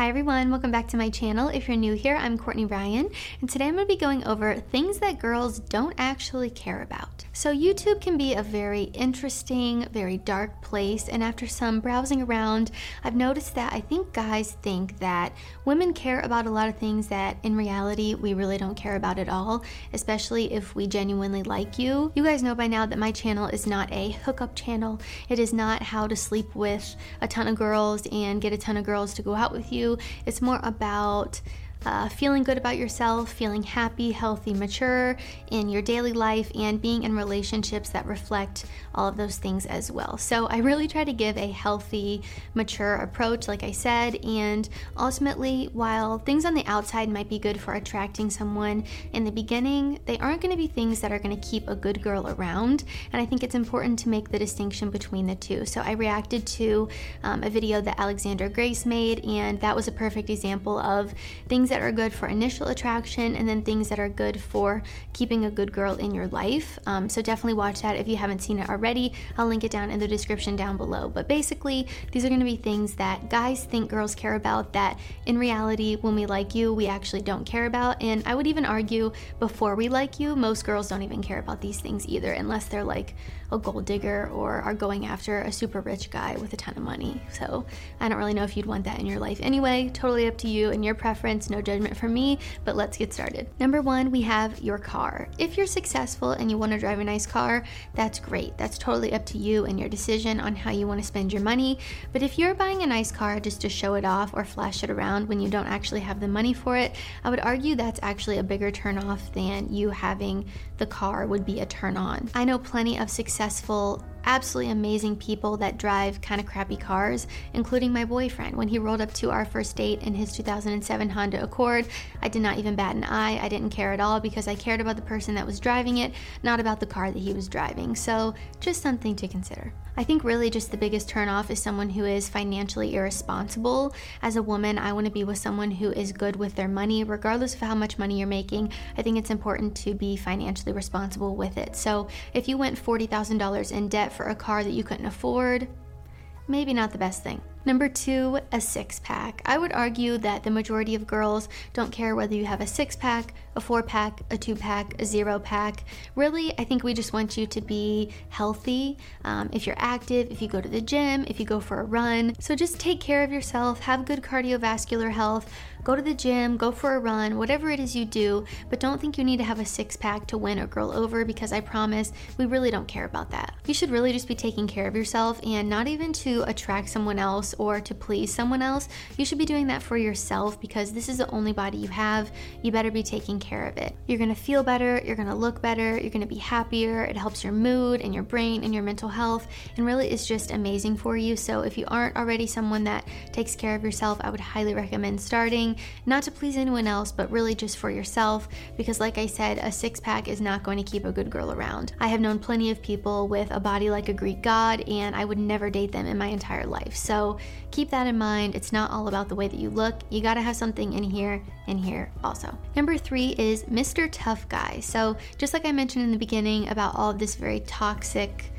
Hi everyone, welcome back to my channel. If you're new here, I'm Courtney Ryan, and today I'm going to be going over things that girls don't actually care about. So YouTube can be a very interesting, very dark place, and after some browsing around, I've noticed that I think guys think that women care about a lot of things that in reality we really don't care about at all, especially if we genuinely like you. You guys know by now that my channel is not a hookup channel. It is not how to sleep with a ton of girls and get a ton of girls to go out with you it's more about uh, feeling good about yourself, feeling happy, healthy, mature in your daily life, and being in relationships that reflect all of those things as well. So, I really try to give a healthy, mature approach, like I said, and ultimately, while things on the outside might be good for attracting someone in the beginning, they aren't going to be things that are going to keep a good girl around. And I think it's important to make the distinction between the two. So, I reacted to um, a video that Alexander Grace made, and that was a perfect example of things that are good for initial attraction and then things that are good for keeping a good girl in your life. Um, so definitely watch that if you haven't seen it already. I'll link it down in the description down below. But basically, these are going to be things that guys think girls care about that in reality, when we like you, we actually don't care about. And I would even argue before we like you, most girls don't even care about these things either, unless they're like a gold digger or are going after a super rich guy with a ton of money. So I don't really know if you'd want that in your life anyway. Totally up to you and your preference. No judgment from me, but let's get started. Number one, we have your car. If you're successful and you want to drive a nice car, that's great. That's totally up to you and your decision on how you want to spend your money. But if you're buying a nice car just to show it off or flash it around when you don't actually have the money for it, I would argue that's actually a bigger turnoff than you having the car would be a turn on. I know plenty of successful absolutely amazing people that drive kind of crappy cars, including my boyfriend. When he rolled up to our first date in his 2007 Honda Accord, I did not even bat an eye. I didn't care at all because I cared about the person that was driving it, not about the car that he was driving. So, just something to consider. I think really just the biggest turnoff is someone who is financially irresponsible. As a woman, I want to be with someone who is good with their money, regardless of how much money you're making. I think it's important to be financially responsible with it. So if you went $40,000 in debt for a car that you couldn't afford, maybe not the best thing. Number two, a six pack. I would argue that the majority of girls don't care whether you have a six pack, a four pack, a two pack, a zero pack. Really, I think we just want you to be healthy. Um, if you're active, if you go to the gym, if you go for a run. So just take care of yourself, have good cardiovascular health, go to the gym, go for a run, whatever it is you do. But don't think you need to have a six pack to win a girl over because I promise we really don't care about that. You should really just be taking care of yourself and not even to attract someone else or to please someone else. You should be doing that for yourself because this is the only body you have. You better be taking care of it. You're gonna feel better, you're gonna look better, you're gonna be happier. It helps your mood and your brain and your mental health, and really is just amazing for you. So if you aren't already someone that takes care of yourself, I would highly recommend starting, not to please anyone else, but really just for yourself because, like I said, a six pack is not going to keep a good girl around. I have known plenty of people with a body like a Greek god, and I would never date them in my entire life. So keep that in mind. It's not all about the way that you look. You got to have something in here and here also. Number three is Mr. Tough Guy. So, just like I mentioned in the beginning about all this very toxic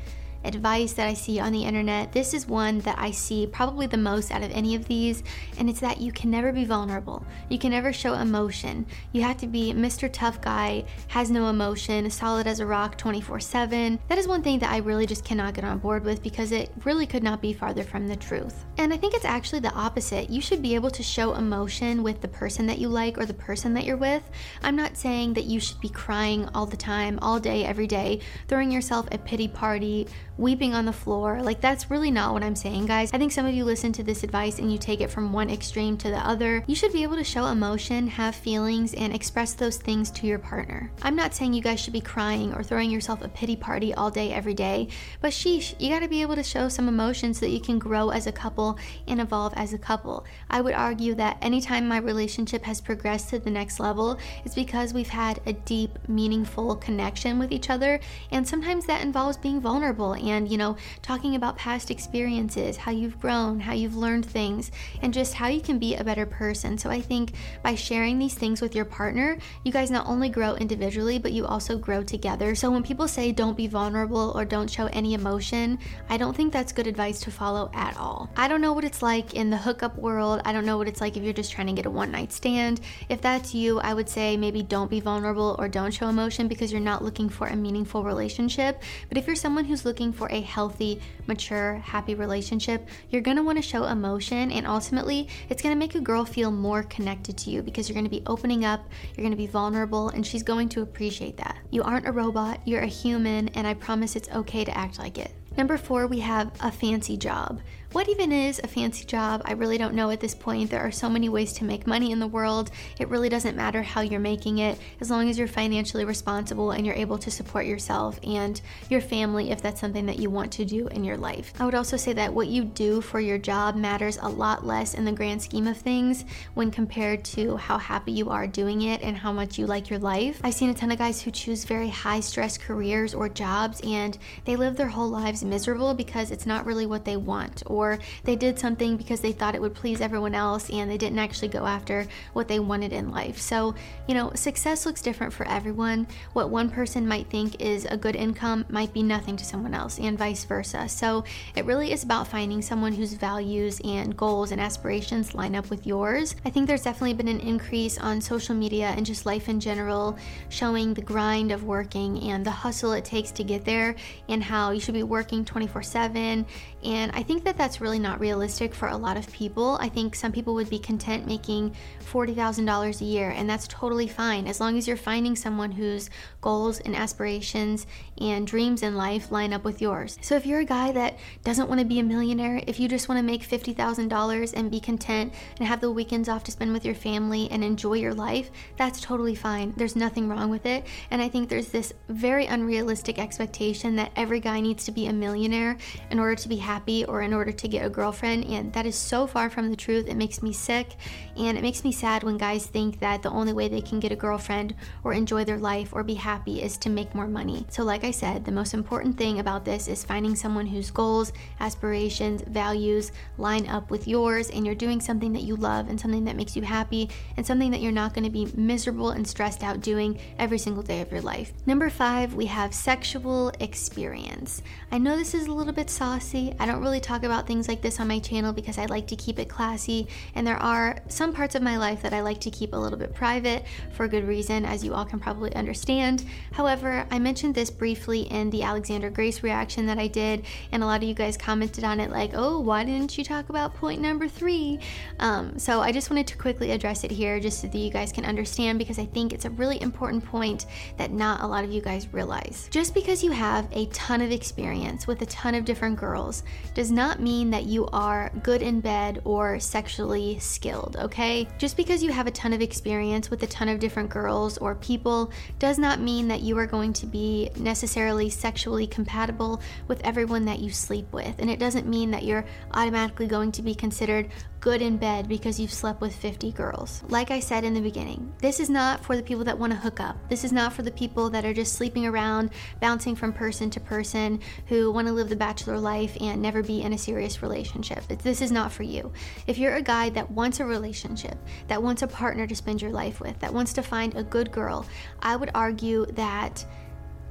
advice that I see on the internet, this is one that I see probably the most out of any of these, and it's that you can never be vulnerable. You can never show emotion. You have to be Mr. Tough Guy, has no emotion, solid as a rock 24 7. That is one thing that I really just cannot get on board with because it really could not be farther from the truth. And I think it's actually the opposite. You should be able to show emotion with the person that you like or the person that you're with. I'm not saying that you should be crying all the time, all day, every day, throwing yourself a pity party weeping on the floor. Like, that's really not what I'm saying, guys. I think some of you listen to this advice and you take it from one extreme to the other. You should be able to show emotion, have feelings, and express those things to your partner. I'm not saying you guys should be crying or throwing yourself a pity party all day, every day, but sheesh, you gotta be able to show some emotion so that you can grow as a couple and evolve as a couple. I would argue that anytime my relationship has progressed to the next level, it's because we've had a deep, meaningful connection with each other, and sometimes that involves being vulnerable and, you know, talking about past experiences, how you've grown, how you've learned things, and just how you can be a better person. So I think by sharing these things with your partner, you guys not only grow individually, but you also grow together. So when people say don't be vulnerable or don't show any emotion, I don't think that's good advice to follow at all. I don't know what it's like in the hookup world. I don't know what it's like if you're just trying to get a one night stand. If that's you, I would say maybe don't be vulnerable or don't show emotion because you're not looking for a meaningful relationship. But if you're someone who's looking for a healthy, mature, happy relationship, you're gonna wanna show emotion and ultimately it's gonna make a girl feel more connected to you because you're gonna be opening up, you're gonna be vulnerable, and she's going to appreciate that. You aren't a robot, you're a human, and I promise it's okay to act like it. Number four, we have a fancy job. What even is a fancy job? I really don't know at this point. There are so many ways to make money in the world. It really doesn't matter how you're making it, as long as you're financially responsible and you're able to support yourself and your family if that's something that you want to do in your life. I would also say that what you do for your job matters a lot less in the grand scheme of things when compared to how happy you are doing it and how much you like your life. I've seen a ton of guys who choose very high stress careers or jobs and they live their whole lives miserable because it's not really what they want or or they did something because they thought it would please everyone else and they didn't actually go after what they wanted in life. So, you know, success looks different for everyone. What one person might think is a good income might be nothing to someone else, and vice versa. So, it really is about finding someone whose values and goals and aspirations line up with yours. I think there's definitely been an increase on social media and just life in general, showing the grind of working and the hustle it takes to get there, and how you should be working 24 7. And I think that that's that's really not realistic for a lot of people. I think some people would be content making $40,000 a year, and that's totally fine as long as you're finding someone whose goals and aspirations and dreams in life line up with yours. So if you're a guy that doesn't want to be a millionaire, if you just want to make $50,000 and be content and have the weekends off to spend with your family and enjoy your life, that's totally fine. There's nothing wrong with it. And I think there's this very unrealistic expectation that every guy needs to be a millionaire in order to be happy or in order to to get a girlfriend, and that is so far from the truth. It makes me sick, and it makes me sad when guys think that the only way they can get a girlfriend or enjoy their life or be happy is to make more money. So, like I said, the most important thing about this is finding someone whose goals, aspirations, values line up with yours, and you're doing something that you love and something that makes you happy, and something that you're not going to be miserable and stressed out doing every single day of your life. Number five, we have sexual experience. I know this is a little bit saucy. I don't really talk about things like this on my channel because I like to keep it classy, and there are some parts of my life that I like to keep a little bit private for good reason, as you all can probably understand. However, I mentioned this briefly in the Alexander Grace reaction that I did, and a lot of you guys commented on it like, oh, why didn't you talk about point number three? Um, so I just wanted to quickly address it here just so that you guys can understand because I think it's a really important point that not a lot of you guys realize. Just because you have a ton of experience with a ton of different girls does not mean mean that you are good in bed or sexually skilled, okay? Just because you have a ton of experience with a ton of different girls or people does not mean that you are going to be necessarily sexually compatible with everyone that you sleep with. And it doesn't mean that you're automatically going to be considered good in bed because you've slept with 50 girls. Like I said in the beginning, this is not for the people that want to hook up. This is not for the people that are just sleeping around, bouncing from person to person, who want to live the bachelor life and never be in a serious relationship. This is not for you. If you're a guy that wants a relationship, that wants a partner to spend your life with, that wants to find a good girl, I would argue that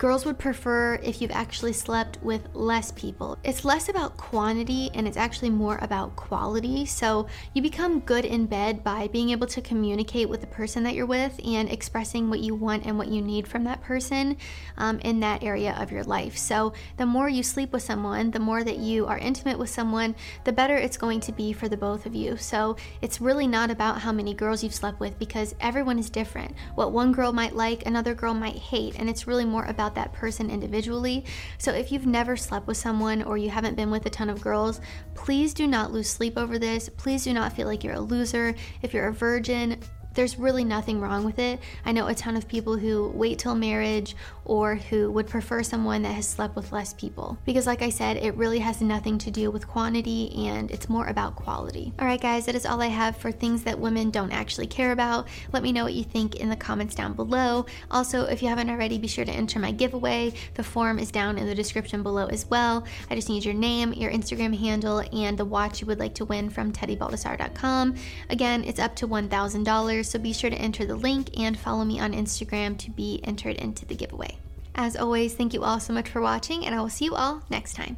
Girls would prefer if you've actually slept with less people. It's less about quantity and it's actually more about quality. So you become good in bed by being able to communicate with the person that you're with and expressing what you want and what you need from that person um, in that area of your life. So the more you sleep with someone, the more that you are intimate with someone, the better it's going to be for the both of you. So it's really not about how many girls you've slept with because everyone is different. What one girl might like, another girl might hate, and it's really more about about that person individually. So if you've never slept with someone or you haven't been with a ton of girls, please do not lose sleep over this. Please do not feel like you're a loser. If you're a virgin, there's really nothing wrong with it. I know a ton of people who wait till marriage or who would prefer someone that has slept with less people. Because, like I said, it really has nothing to do with quantity and it's more about quality. All right, guys, that is all I have for things that women don't actually care about. Let me know what you think in the comments down below. Also, if you haven't already, be sure to enter my giveaway. The form is down in the description below as well. I just need your name, your Instagram handle, and the watch you would like to win from teddybaldassarre.com. Again, it's up to $1,000, so be sure to enter the link and follow me on Instagram to be entered into the giveaway. As always, thank you all so much for watching, and I will see you all next time.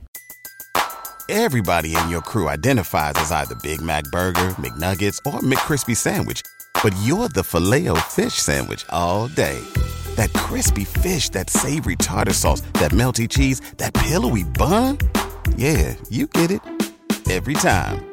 Everybody in your crew identifies as either Big Mac Burger, McNuggets, or McCrispy Sandwich. But you're the filet fish Sandwich all day. That crispy fish, that savory tartar sauce, that melty cheese, that pillowy bun. Yeah, you get it. Every time.